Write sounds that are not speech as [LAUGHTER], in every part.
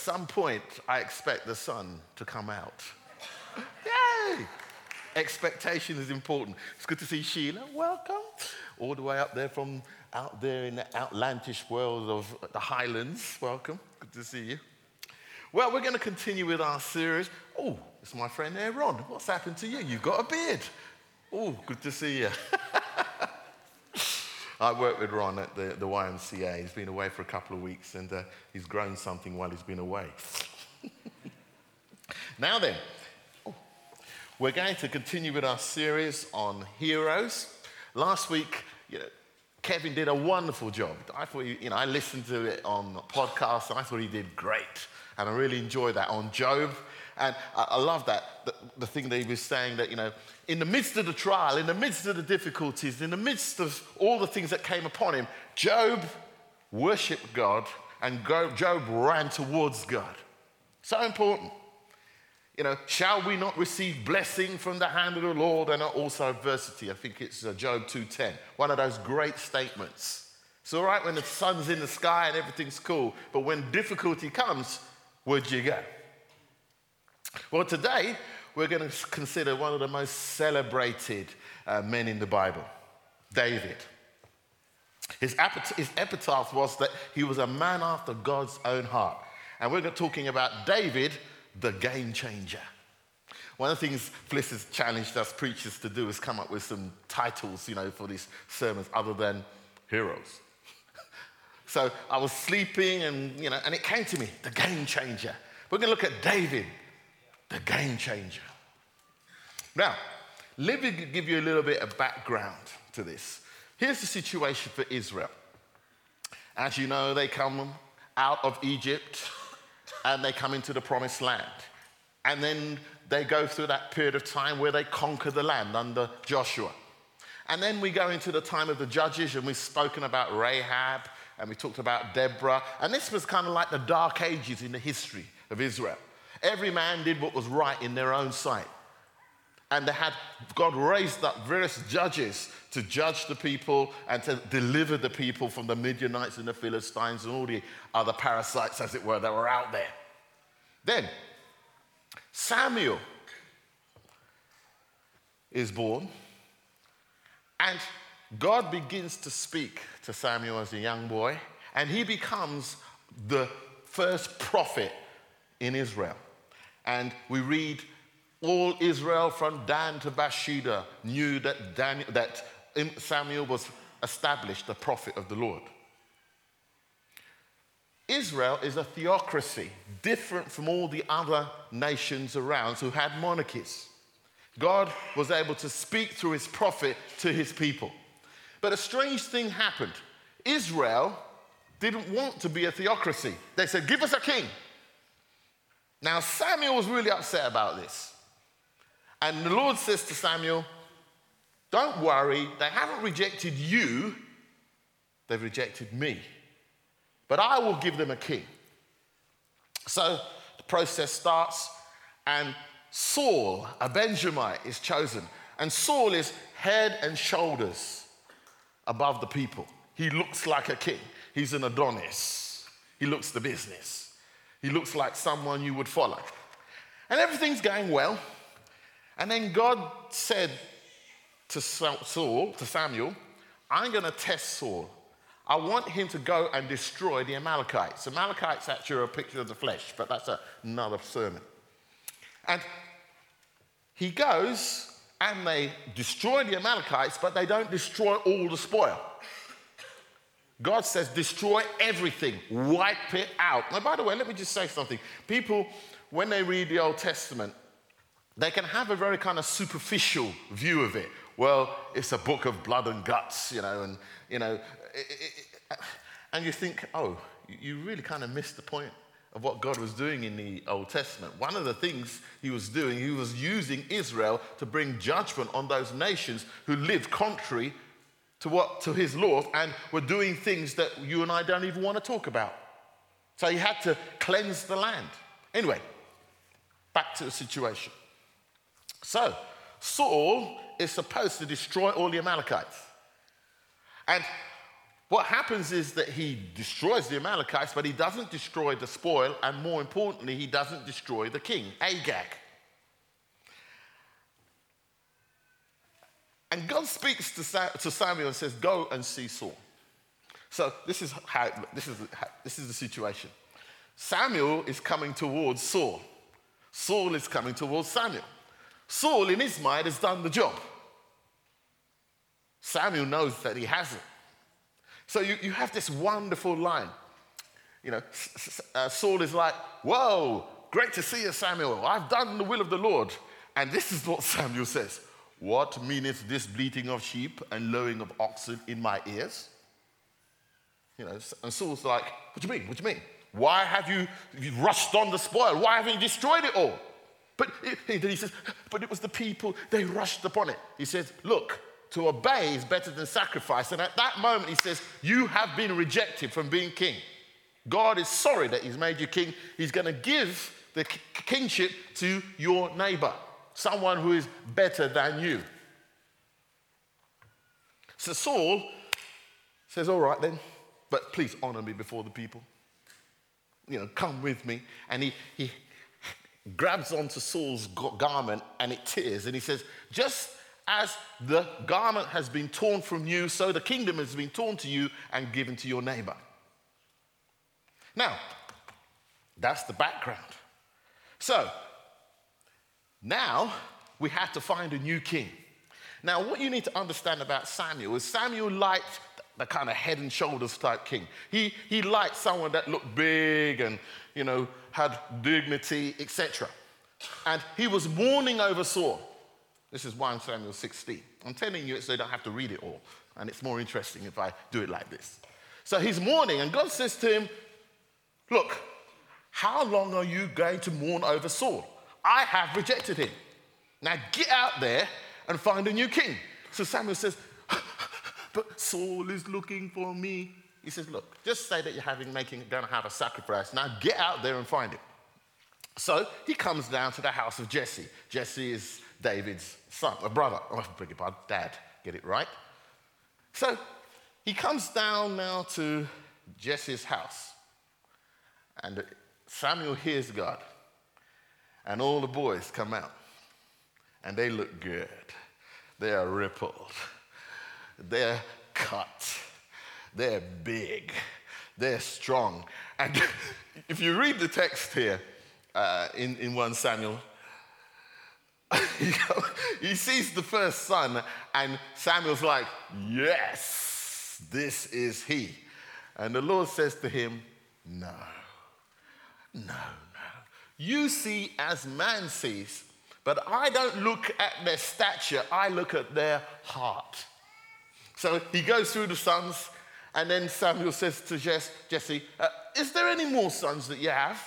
some point, I expect the sun to come out. [LAUGHS] Yay! Expectation is important. It's good to see Sheila. Welcome. All the way up there from out there in the outlandish world of the Highlands. Welcome. Good to see you. Well, we're going to continue with our series. Oh, it's my friend Aaron. What's happened to you? You've got a beard. Oh, good to see you. [LAUGHS] I work with Ron at the, the YMCA. He's been away for a couple of weeks and uh, he's grown something while he's been away. [LAUGHS] now then, we're going to continue with our series on heroes. Last week, you know, Kevin did a wonderful job. I thought, he, you know, I listened to it on podcasts and I thought he did great. And I really enjoyed that on Job. And I, I love that, the, the, thing that he was saying that, you know, in the midst of the trial, in the midst of the difficulties, in the midst of all the things that came upon him, Job worshiped God and Job ran towards God. So important. You know, shall we not receive blessing from the hand of the Lord and also adversity? I think it's uh, Job 2.10, one of those great statements. It's all right when the sun's in the sky and everything's cool, but when difficulty comes, where'd you go? Well, today we're going to consider one of the most celebrated uh, men in the Bible, David. His, his epitaph was that he was a man after God's own heart. And we're talking about David, the game changer. One of the things Fliss has challenged us preachers to do is come up with some titles, you know, for these sermons other than heroes. [LAUGHS] so I was sleeping and, you know, and it came to me, the game changer. We're going to look at David, the game changer. Now, let me give you a little bit of background to this. Here's the situation for Israel. As you know, they come out of Egypt and they come into the promised land. And then they go through that period of time where they conquer the land under Joshua. And then we go into the time of the judges, and we've spoken about Rahab, and we talked about Deborah. And this was kind of like the dark ages in the history of Israel. Every man did what was right in their own sight. And they had, God raised up various judges to judge the people and to deliver the people from the Midianites and the Philistines and all the other parasites, as it were, that were out there. Then, Samuel is born, and God begins to speak to Samuel as a young boy, and he becomes the first prophet in Israel. And we read all Israel from Dan to Beersheba knew that, Daniel, that Samuel was established the prophet of the Lord. Israel is a theocracy, different from all the other nations around who had monarchies. God was able to speak through his prophet to his people. But a strange thing happened. Israel didn't want to be a theocracy. They said, Give us a king. Now, Samuel was really upset about this. And the Lord says to Samuel, Don't worry, they haven't rejected you, they've rejected me. But I will give them a king. So the process starts, and Saul, a Benjamite, is chosen. And Saul is head and shoulders above the people. He looks like a king. He's an Adonis. He looks the business. He looks like someone you would follow. And everything's going well. And then God said to Saul, to Samuel, I'm going to test Saul. I want him to go and destroy the Amalekites. Amalekites actually are a picture of the flesh, but that's another sermon. And he goes and they destroy the Amalekites, but they don't destroy all the spoil. God says, destroy everything, wipe it out. Now, by the way, let me just say something. People, when they read the Old Testament, they can have a very kind of superficial view of it. Well, it's a book of blood and guts, you know, and, you know, it, it, it, uh, and you think, oh, you really kind of missed the point of what God was doing in the Old Testament. One of the things he was doing, he was using Israel to bring judgment on those nations who lived contrary to what to his laws and were doing things that you and I don't even want to talk about. So he had to cleanse the land. Anyway, back to the situation. So Saul is supposed to destroy all the Amalekites. And what happens is that he destroys the Amalekites, but he doesn't destroy the spoil, and more importantly, he doesn't destroy the king, Agag. And God speaks to Samuel and says, Go and see Saul. So this is how this is how, this is the situation. Samuel is coming towards Saul. Saul is coming towards Samuel. Saul, in his mind, has done the job. Samuel knows that he hasn't. So you, you have this wonderful line. You know, uh, Saul is like, Whoa, great to see you, Samuel. I've done the will of the Lord. And this is what [LAUGHS] Samuel says What meaneth this bleating of sheep and lowing of oxen in my ears? You know, and Saul's like, What do you mean? What do you mean? Why have you, rushed on the spoil? Why haven't you destroyed it all? But then he says, But it was the people, they rushed upon it. He says, Look, to obey is better than sacrifice. And at that moment, he says, You have been rejected from being king. God is sorry that he's made you king. He's going to give the kingship to your neighbor, someone who is better than you. So Saul says, All right then, but please honor me before the people. You know, come with me. And he, he grabs onto Saul's garment and it tears. And he says, Just as the garment has been torn from you, so the kingdom has been torn to you and given to your neighbor. Now, that's the background. So, now we had to find a new king. Now, what you need to understand about Samuel is Samuel liked the kind of head and shoulders type king. He, he liked someone that looked big and, you know, had dignity, etc. And he was mourning over Saul. This is 1 Samuel 16. I'm telling you it so you don't have to read it all. And it's more interesting if I do it like this. So he's mourning, and God says to him, Look, how long are you going to mourn over Saul? I have rejected him. Now get out there and find a new king. So Samuel says, [LAUGHS] But Saul is looking for me. He says, Look, just say that you're having making going to have a sacrifice. Now get out there and find him. So he comes down to the house of Jesse. Jesse is David's son, a brother. Oh, beg your pardon, dad. Get it right. So he comes down now to Jesse's house. And Samuel hears God. And all the boys come out. And they look good. They are rippled. They're cut. They're big. They're strong. And [LAUGHS] if you read the text here uh, in, in 1 Samuel, [LAUGHS] he sees the first son, and Samuel's like, Yes, this is he. And the Lord says to him, No, no, no. You see as man sees, but I don't look at their stature, I look at their heart. So he goes through the sons, and then Samuel says to Jesse, uh, Is there any more sons that you have?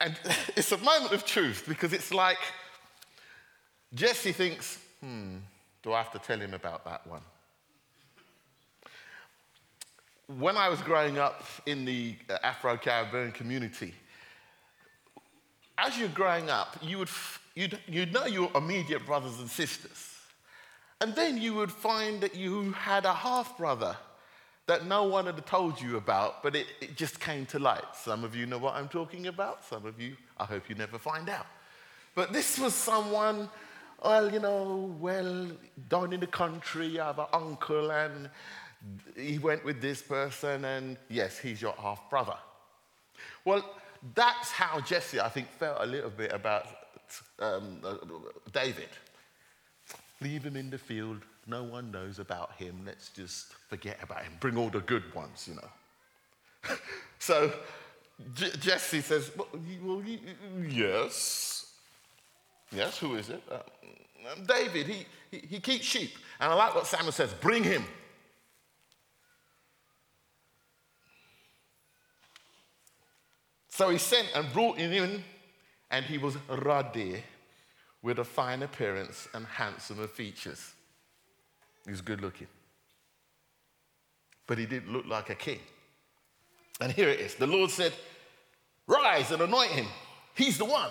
And [LAUGHS] it's a moment of truth because it's like Jesse thinks, hmm, do I have to tell him about that one? When I was growing up in the uh, Afro Caribbean community, as you're growing up, you would, you'd, you'd know your immediate brothers and sisters. And then you would find that you had a half brother that no one had told you about, but it, it just came to light. Some of you know what I'm talking about, some of you, I hope you never find out. But this was someone, well, you know, well, down in the country, I have an uncle, and he went with this person, and yes, he's your half brother. Well, that's how Jesse, I think, felt a little bit about um, uh, David. Leave him in the field, no one knows about him. Let's just forget about him. Bring all the good ones, you know. [LAUGHS] so J- Jesse says, well, yes. Yes, who is it? Uh, David, he, he, he keeps sheep. And I like what Samuel says bring him. So he sent and brought him in, and he was ruddy with a fine appearance and handsomer features. He was good looking. But he didn't look like a king. And here it is. The Lord said, Rise and anoint him. He's the one.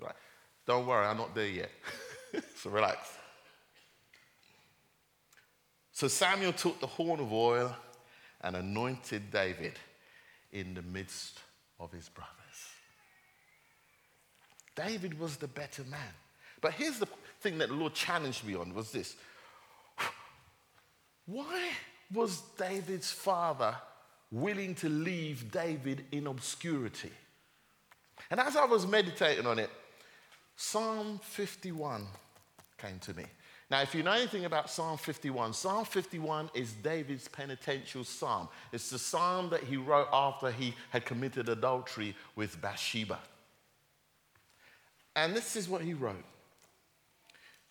Right. Don't worry, I'm not there yet. [LAUGHS] so relax. So Samuel took the horn of oil and anointed David in the midst of his brothers. David was the better man. But here's the thing that the Lord challenged me on was this. Why was David's father willing to leave David in obscurity? And as I was meditating on it, Psalm 51 came to me. Now, if you know anything about Psalm 51, Psalm 51 is David's penitential psalm. It's the psalm that he wrote after he had committed adultery with Bathsheba. And this is what he wrote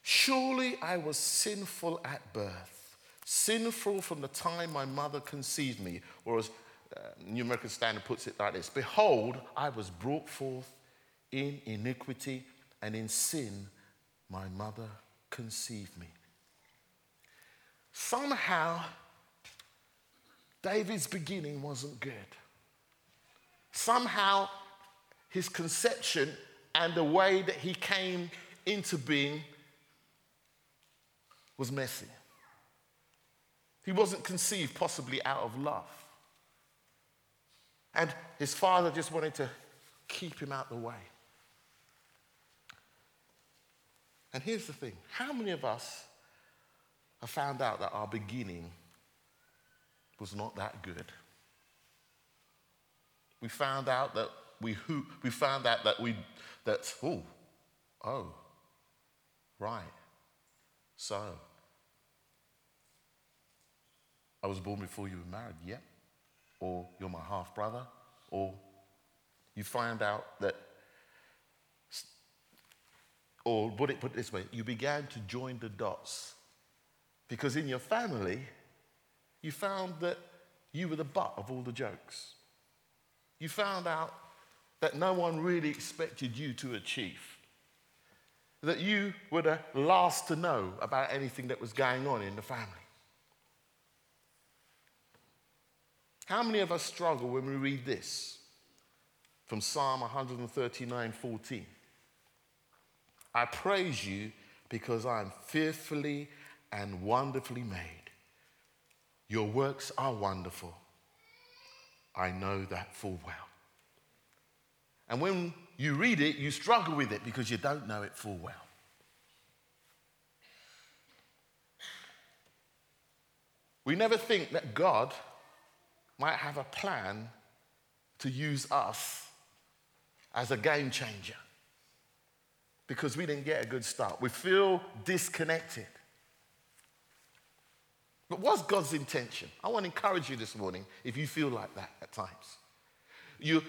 Surely I was sinful at birth, sinful from the time my mother conceived me. Or as uh, New American Standard puts it like this Behold, I was brought forth in iniquity, and in sin my mother conceived me. Somehow, David's beginning wasn't good. Somehow, his conception and the way that he came into being was messy. He wasn't conceived possibly out of love. And his father just wanted to keep him out the way. And here's the thing how many of us have found out that our beginning was not that good? We found out that we, who, we found out that we, that, oh, oh, right, so. I was born before you were married, yeah? Or you're my half brother, or you find out that or put it, put it this way, you began to join the dots. Because in your family, you found that you were the butt of all the jokes. You found out that no one really expected you to achieve. That you were the last to know about anything that was going on in the family. How many of us struggle when we read this from Psalm 139 14? I praise you because I am fearfully and wonderfully made. Your works are wonderful. I know that full well. And when you read it, you struggle with it because you don't know it full well. We never think that God might have a plan to use us as a game changer because we didn't get a good start. We feel disconnected. But what's God's intention? I want to encourage you this morning if you feel like that at times. You,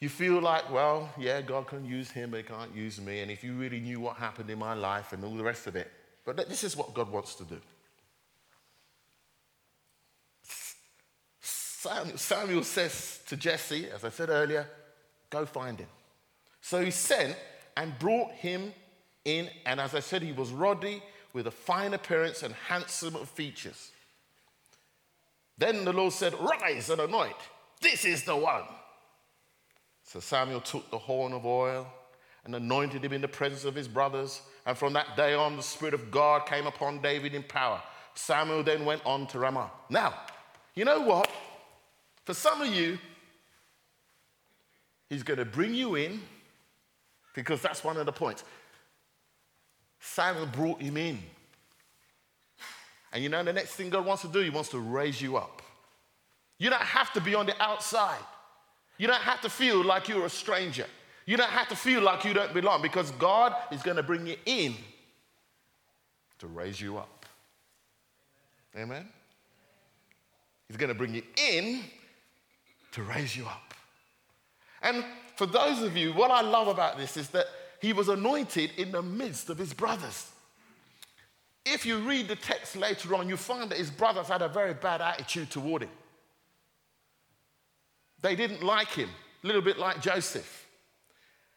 you feel like, well, yeah, God can use him, but he can't use me. And if you really knew what happened in my life and all the rest of it. But this is what God wants to do. Samuel, Samuel says to Jesse, as I said earlier, go find him. So he sent and brought him in. And as I said, he was ruddy with a fine appearance and handsome of features. Then the Lord said, Rise and anoint. This is the one. So Samuel took the horn of oil and anointed him in the presence of his brothers. And from that day on, the Spirit of God came upon David in power. Samuel then went on to Ramah. Now, you know what? For some of you, he's going to bring you in because that's one of the points. Simon brought him in. And you know the next thing God wants to do? He wants to raise you up. You don't have to be on the outside. You don't have to feel like you're a stranger. You don't have to feel like you don't belong because God is going to bring you in to raise you up. Amen? He's going to bring you in to raise you up. And for those of you, what I love about this is that he was anointed in the midst of his brothers. If you read the text later on, you find that his brothers had a very bad attitude toward him. They didn't like him, a little bit like Joseph.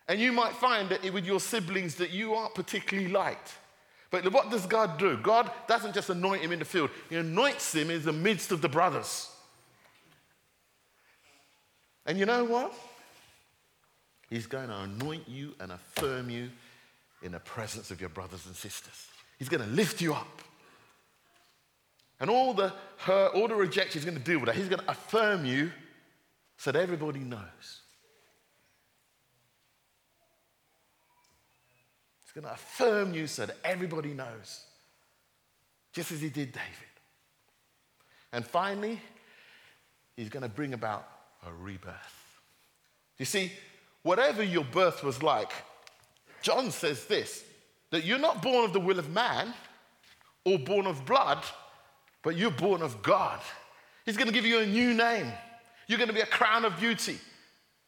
And you might find that with your siblings that you aren't particularly liked. But what does God do? God doesn't just anoint him in the field, he anoints him in the midst of the brothers. And you know what? He's going to anoint you and affirm you in the presence of your brothers and sisters. He's going to lift you up. And all the hurt, all the rejection, he's going to deal with that. He's going to affirm you so that everybody knows. He's going to affirm you so that everybody knows. Just as he did David. And finally, he's going to bring about a rebirth. You see, whatever your birth was like, John says this that you're not born of the will of man or born of blood, but you're born of God. He's going to give you a new name. You're going to be a crown of beauty.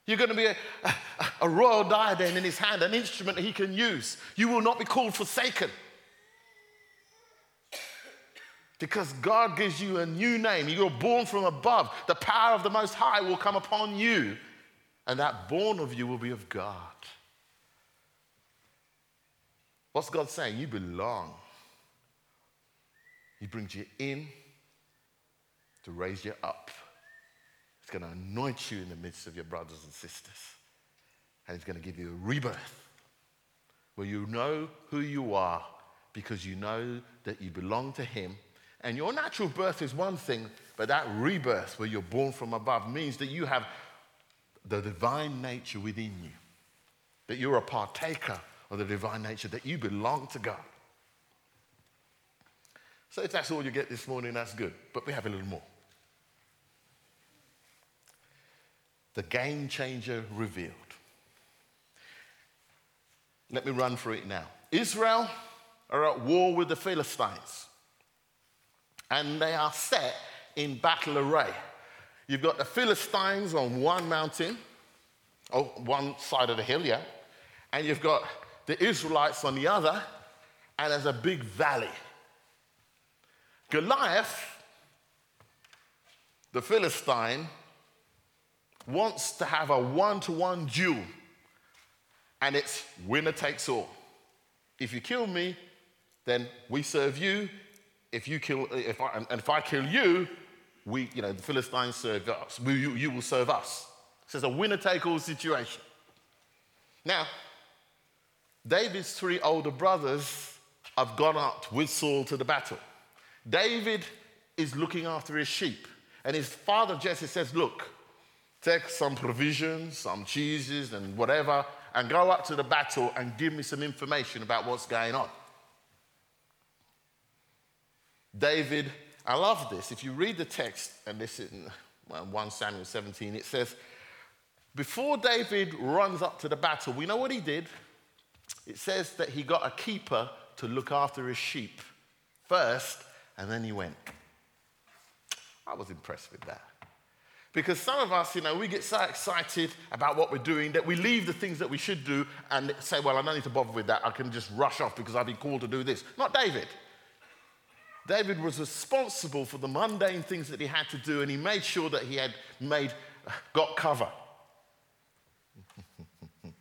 You're going to be a, a, a royal diadem in his hand, an instrument that he can use. You will not be called forsaken. Because God gives you a new name. You're born from above. The power of the Most High will come upon you, and that born of you will be of God. What's God saying? You belong. He brings you in to raise you up. He's going to anoint you in the midst of your brothers and sisters. And He's going to give you a rebirth where you know who you are because you know that you belong to Him. And your natural birth is one thing, but that rebirth where you're born from above means that you have the divine nature within you, that you're a partaker of the divine nature, that you belong to God. So if that's all you get this morning, that's good. But we have a little more. The game changer revealed. Let me run through it now. Israel are at war with the Philistines, and they are set in battle array. You've got the Philistines on one mountain, oh, one side of the hill, yeah, and you've got the Israelites on the other, and there's a big valley. Goliath, the Philistine, wants to have a one to one duel, and it's winner takes all. If you kill me, then we serve you. If you kill, if I, and if I kill you, we, you know, the Philistines serve us. We, you, you will serve us. So it's a winner take all situation. Now, David's three older brothers have gone up with Saul to the battle. David is looking after his sheep, and his father Jesse says, Look, take some provisions, some cheeses, and whatever, and go up to the battle and give me some information about what's going on. David, I love this. If you read the text, and this is in 1 Samuel 17, it says, Before David runs up to the battle, we know what he did. It says that he got a keeper to look after his sheep first, and then he went. I was impressed with that. Because some of us, you know, we get so excited about what we're doing that we leave the things that we should do and say, well, I don't need to bother with that. I can just rush off because I've been called to do this. Not David. David was responsible for the mundane things that he had to do and he made sure that he had made, got cover. [LAUGHS]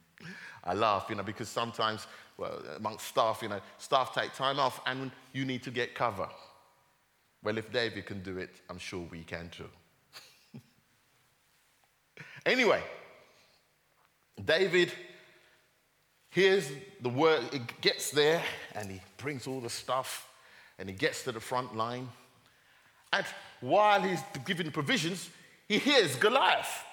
I laugh, you know, because sometimes, well, amongst staff, you know, staff take time off and you need to get cover. Well, if David can do it, I'm sure we can too. [LAUGHS] anyway, David hears the word, it gets there, and he brings all the stuff, and he gets to the front line. And while he's giving provisions, he hears Goliath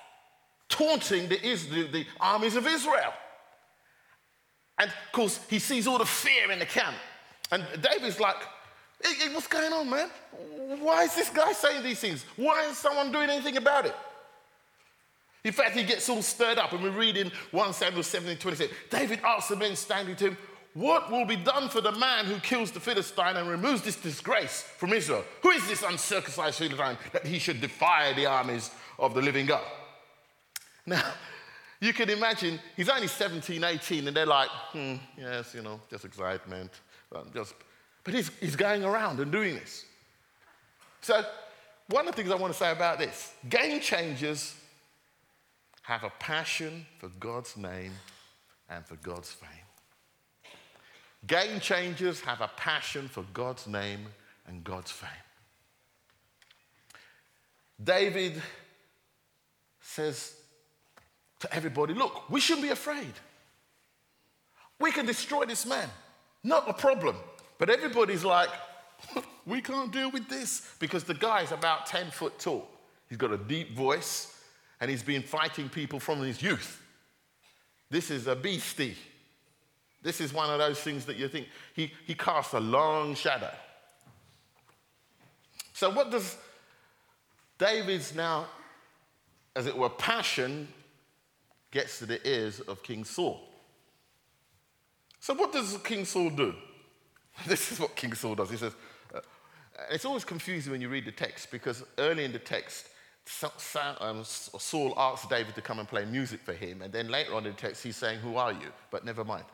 taunting the, the, the armies of Israel. And of course, he sees all the fear in the camp. And David's like, hey, hey, what's going on, man? Why is this guy saying these things? Why is someone doing anything about it? In fact, he gets all stirred up, and we read in 1 Samuel 17 26. David asks the men standing to him, What will be done for the man who kills the Philistine and removes this disgrace from Israel? Who is this uncircumcised Philistine that he should defy the armies of the living God? Now, [LAUGHS] you can imagine he's only 17, 18, and they're like, hmm, yes, you know, just excitement. Um, just, but he's, he's going around and doing this. So, one of the things I want to say about this game changers have a passion for God's name and for God's fame. Game changers have a passion for God's name and God's fame. David says, to everybody look, we shouldn't be afraid. We can destroy this man, not a problem. But everybody's like, [LAUGHS] we can't deal with this. Because the guy's about 10 foot tall. He's got a deep voice, and he's been fighting people from his youth. This is a beastie. This is one of those things that you think he, he casts a long shadow. So, what does David's now, as it were, passion gets to the ears of King Saul? So, what does King Saul do? [LAUGHS] This is what King Saul does. He says, uh, it's always confusing when you read the text because early in the text, um, Saul asks David to come and play music for him, and then later on in the text, he's saying, Who are you? But never mind.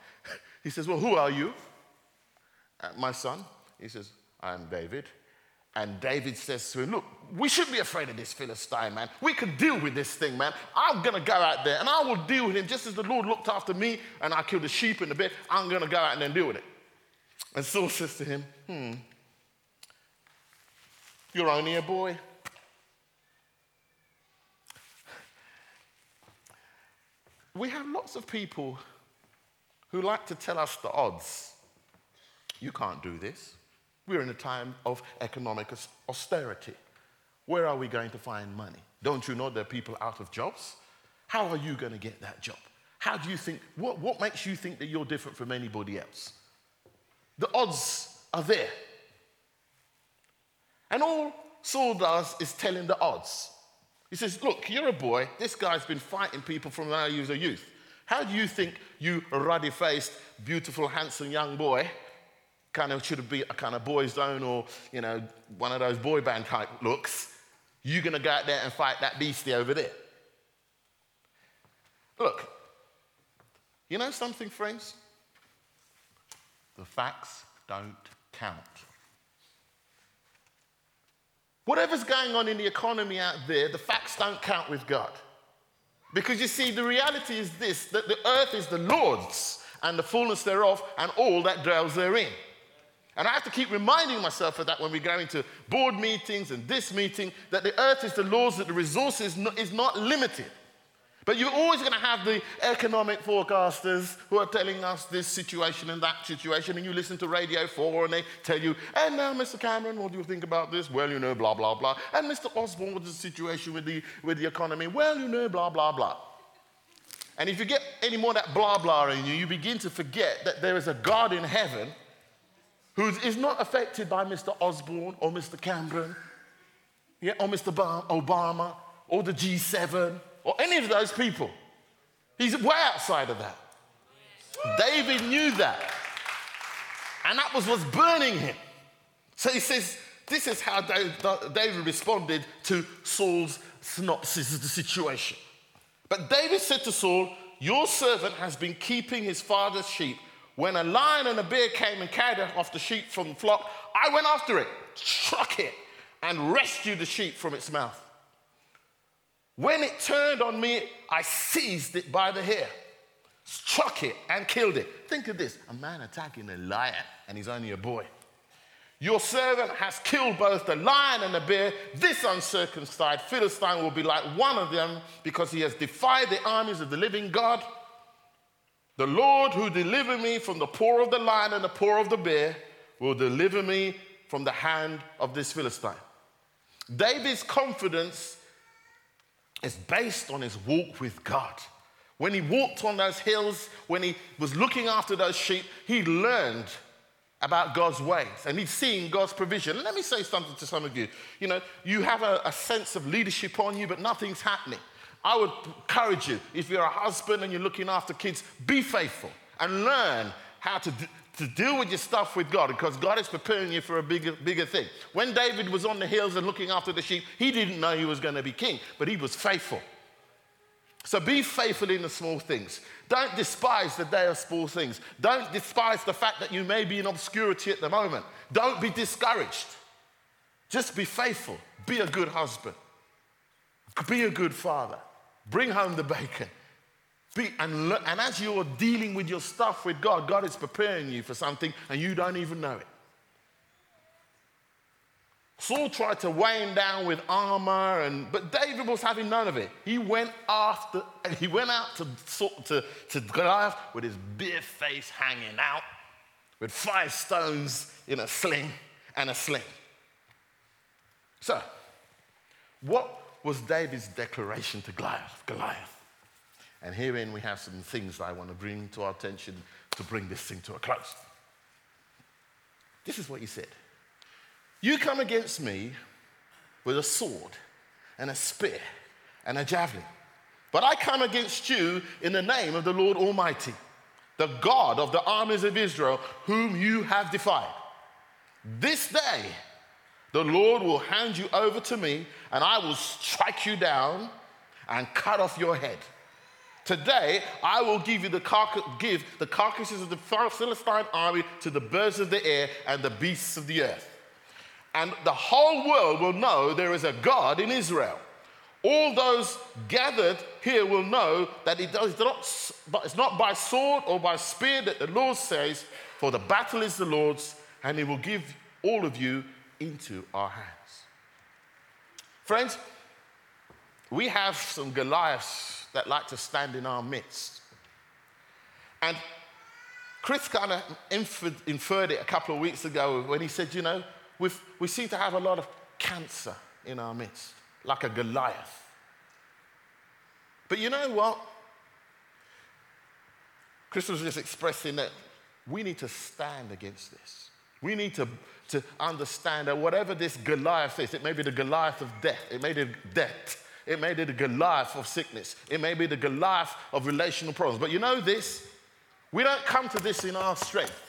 He says, Well, who are you? Uh, my son. He says, I am David. And David says to him, Look, we shouldn't be afraid of this Philistine, man. We can deal with this thing, man. I'm going to go out there and I will deal with him just as the Lord looked after me and I killed the sheep in the bed. I'm going to go out and then deal with it. And Saul says to him, Hmm, you're only a boy. We have lots of people who like to tell us the odds. You can't do this. We're in a time of economic austerity. Where are we going to find money? Don't you know there are people out of jobs? How are you going to get that job? How do you think, what, what makes you think that you're different from anybody else? The odds are there. And all Saul does is telling the odds. He says, Look, you're a boy. This guy's been fighting people from when he was a youth. How do you think you, ruddy faced, beautiful, handsome young boy, kind of should be a kind of Boyzone or, you know, one of those boy band type looks, you're going to go out there and fight that beastie over there? Look, you know something, friends? The facts don't count. Whatever's going on in the economy out there, the facts don't count with God. Because you see, the reality is this that the earth is the Lord's and the fullness thereof and all that dwells therein. And I have to keep reminding myself of that when we go into board meetings and this meeting, that the earth is the Lord's, that the resources is not limited. But you're always going to have the economic forecasters who are telling us this situation and that situation, and you listen to Radio 4 and they tell you, and now, Mr. Cameron, what do you think about this? Well, you know, blah, blah, blah. And Mr. Osborne, what's the situation with the, with the economy? Well, you know, blah, blah, blah. And if you get any more that blah, blah in you, you begin to forget that there is a God in heaven who is not affected by Mr. Osborne or Mr. Cameron yeah, or Mr. Obama or the G7 or any of those people. He's way outside of that. David knew that. And that was what's burning him. So he says, this is how David responded to Saul's synopsis of the situation. But David said to Saul, Your servant has been keeping his father's sheep. When a lion and a bear came and carried off the sheep from the flock, I went after it, struck it, and rescued the sheep from its mouth. When it turned on me, I seized it by the hair, struck it, and killed it. Think of this a man attacking a lion, and he's only a boy. Your servant has killed both the lion and the bear. This uncircumcised Philistine will be like one of them because he has defied the armies of the living God. The Lord who delivered me from the paw of the lion and the paw of the bear will deliver me from the hand of this Philistine. David's confidence is based on his walk with God. When he walked on those hills, when he was looking after those sheep, he learned about God's ways and he's seen God's provision. let me say something to some of you. You know, you have a, a sense of leadership on you, but nothing's happening. I would encourage you, if you're a husband and you're looking after kids, be faithful and learn how to, to deal with your stuff with God because God is preparing you for a bigger, bigger thing. When David was on the hills and looking after the sheep, he didn't know he was going to be king, but he was faithful. So be faithful in the small things. Don't despise the day of small things. Don't despise the fact that you may be in obscurity at the moment. Don't be discouraged. Just be faithful. Be a good husband. Be a good father. Bring home the bacon. Be, and, and as you're dealing with your stuff with God, God is preparing you for something and you don't even know it. Saul tried to weigh him down with armor, and, but David was having none of it. He went after, he went out to, to, to Goliath with his beer face hanging out, with five stones in a sling, and a sling. So, what was David's declaration to Goliath? Goliath. And herein we have some things that I want to bring to our attention to bring this thing to a close. This is what he said You come against me with a sword and a spear and a javelin, but I come against you in the name of the Lord Almighty, the God of the armies of Israel, whom you have defied. This day, the Lord will hand you over to me, and I will strike you down and cut off your head. Today, I will give you the give the carcasses of the Philistine army to the birds of the air and the beasts of the earth. And the whole world will know there is a God in Israel. All those gathered here will know that it does not, it's not by sword or by spear that the Lord says, for the battle is the Lord's, and he will give all of you into our hands. Friends, we have some Goliaths that like to stand in our midst. And Chris kind of inferred, inferred, it a couple of weeks ago when he said, you know, we we seem to have a lot of cancer in our midst, like a Goliath. But you know what? Chris was just expressing that we need to stand against this. We need to, to understand that whatever this Goliath is, it may be the Goliath of death, it may be death, it may be the Goliath of sickness. It may be the Goliath of relational problems. But you know this? We don't come to this in our strength.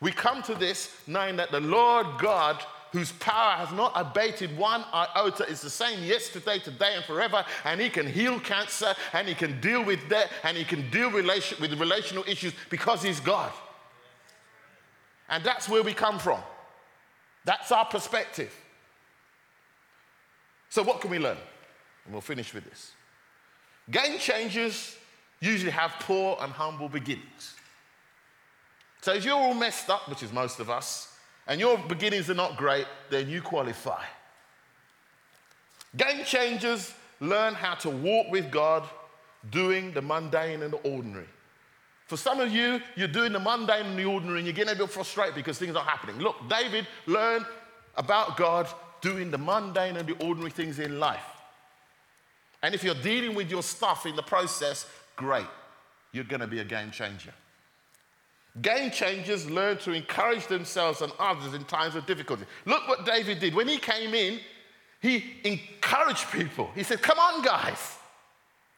We come to this knowing that the Lord God, whose power has not abated one iota, is the same yesterday, today, and forever. And He can heal cancer, and He can deal with debt, and He can deal relation, with relational issues because He's God. And that's where we come from. That's our perspective. So, what can we learn? And we'll finish with this. Game changers usually have poor and humble beginnings. So if you're all messed up, which is most of us, and your beginnings are not great, then you qualify. Game changers learn how to walk with God doing the mundane and the ordinary. For some of you, you're doing the mundane and the ordinary and you're getting a bit frustrated because things aren't happening. Look, David learned about God doing the mundane and the ordinary things in life. And if you're dealing with your stuff in the process, great. You're going to be a game changer. Game changers learn to encourage themselves and others in times of difficulty. Look what David did. When he came in, he encouraged people. He said, Come on, guys.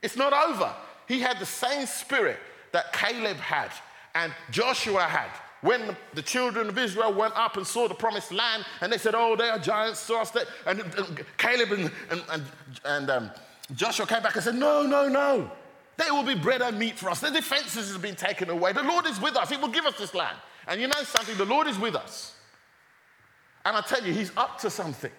It's not over. He had the same spirit that Caleb had and Joshua had. When the children of Israel went up and saw the promised land, and they said, Oh, they are giants, so and, and Caleb and, and, and, and um, Joshua came back and said, No, no, no. There will be bread and meat for us. The defenses have been taken away. The Lord is with us. He will give us this land. And you know something? The Lord is with us. And I tell you, He's up to something.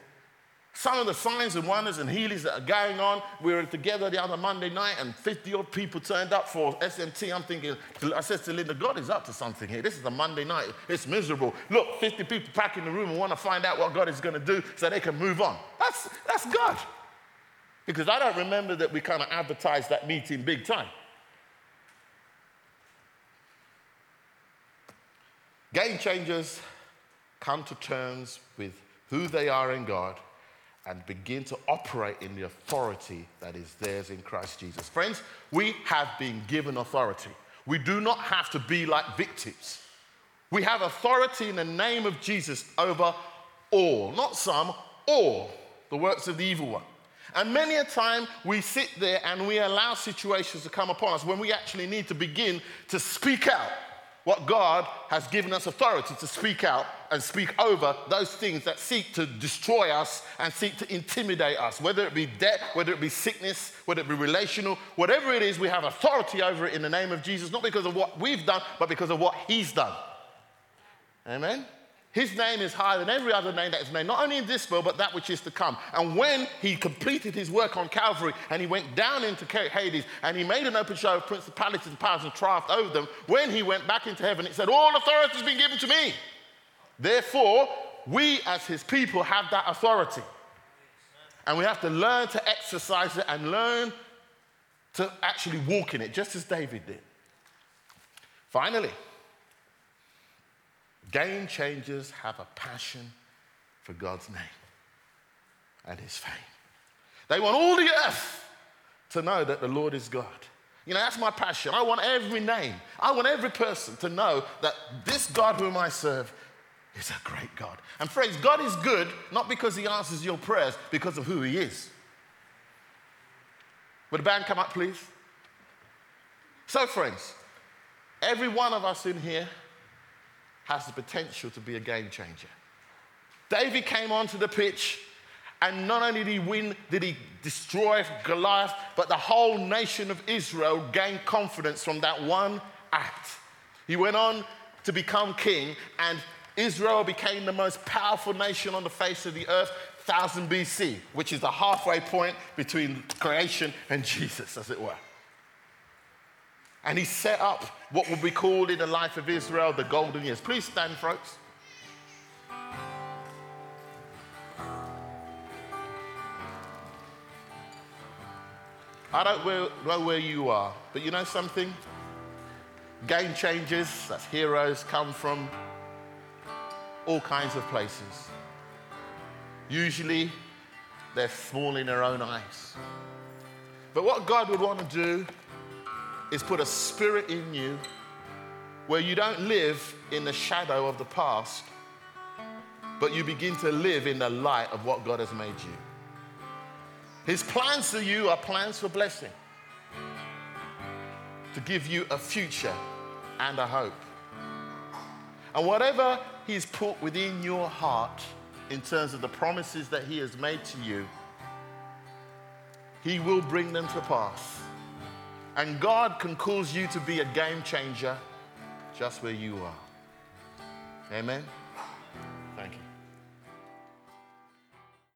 Some of the signs and wonders and healings that are going on, we were together the other Monday night and 50 odd people turned up for SMT. I'm thinking, I said to Linda, God is up to something here. This is a Monday night. It's miserable. Look, 50 people pack in the room and want to find out what God is going to do so they can move on. That's, that's God. Because I don't remember that we kind of advertised that meeting big time. Game changers come to terms with who they are in God and begin to operate in the authority that is theirs in Christ Jesus. Friends, we have been given authority. We do not have to be like victims. We have authority in the name of Jesus over all, not some, all the works of the evil one. And many a time we sit there and we allow situations to come upon us when we actually need to begin to speak out what God has given us authority to speak out and speak over those things that seek to destroy us and seek to intimidate us, whether it be debt, whether it be sickness, whether it be relational, whatever it is, we have authority over it in the name of Jesus, not because of what we've done, but because of what He's done. Amen? His name is higher than every other name that is named, not only in this world, but that which is to come. And when he completed his work on Calvary and he went down into Hades and he made an open show of principalities and powers and triumphed over them, when he went back into heaven, it said, All authority has been given to me. Therefore, we as his people have that authority. And we have to learn to exercise it and learn to actually walk in it, just as David did. Finally, Game changers have a passion for God's name and his fame. They want all the earth to know that the Lord is God. You know, that's my passion. I want every name, I want every person to know that this God whom I serve is a great God. And friends, God is good not because he answers your prayers, because of who he is. Would the band come up, please? So, friends, every one of us in here has the potential to be a game changer. David came onto the pitch, and not only did he win, did he destroy Goliath, but the whole nation of Israel gained confidence from that one act. He went on to become king, and Israel became the most powerful nation on the face of the earth, 1000 BC, which is the halfway point between creation and [LAUGHS] Jesus, as it were. And he set up what will be called in the life of Israel the golden years. Please stand, folks. I don't know where you are, but you know something? Game changers, that's heroes, come from all kinds of places. Usually, they're small in their own eyes. But what God would want to do is put a spirit in you where you don't live in the shadow of the past, but you begin to live in the light of what God has made you. His plans for you are plans for blessing, to give you a future and a hope. And whatever He's put within your heart in terms of the promises that He has made to you, He will bring them to pass. And God can cause you to be a game changer just where you are. Amen.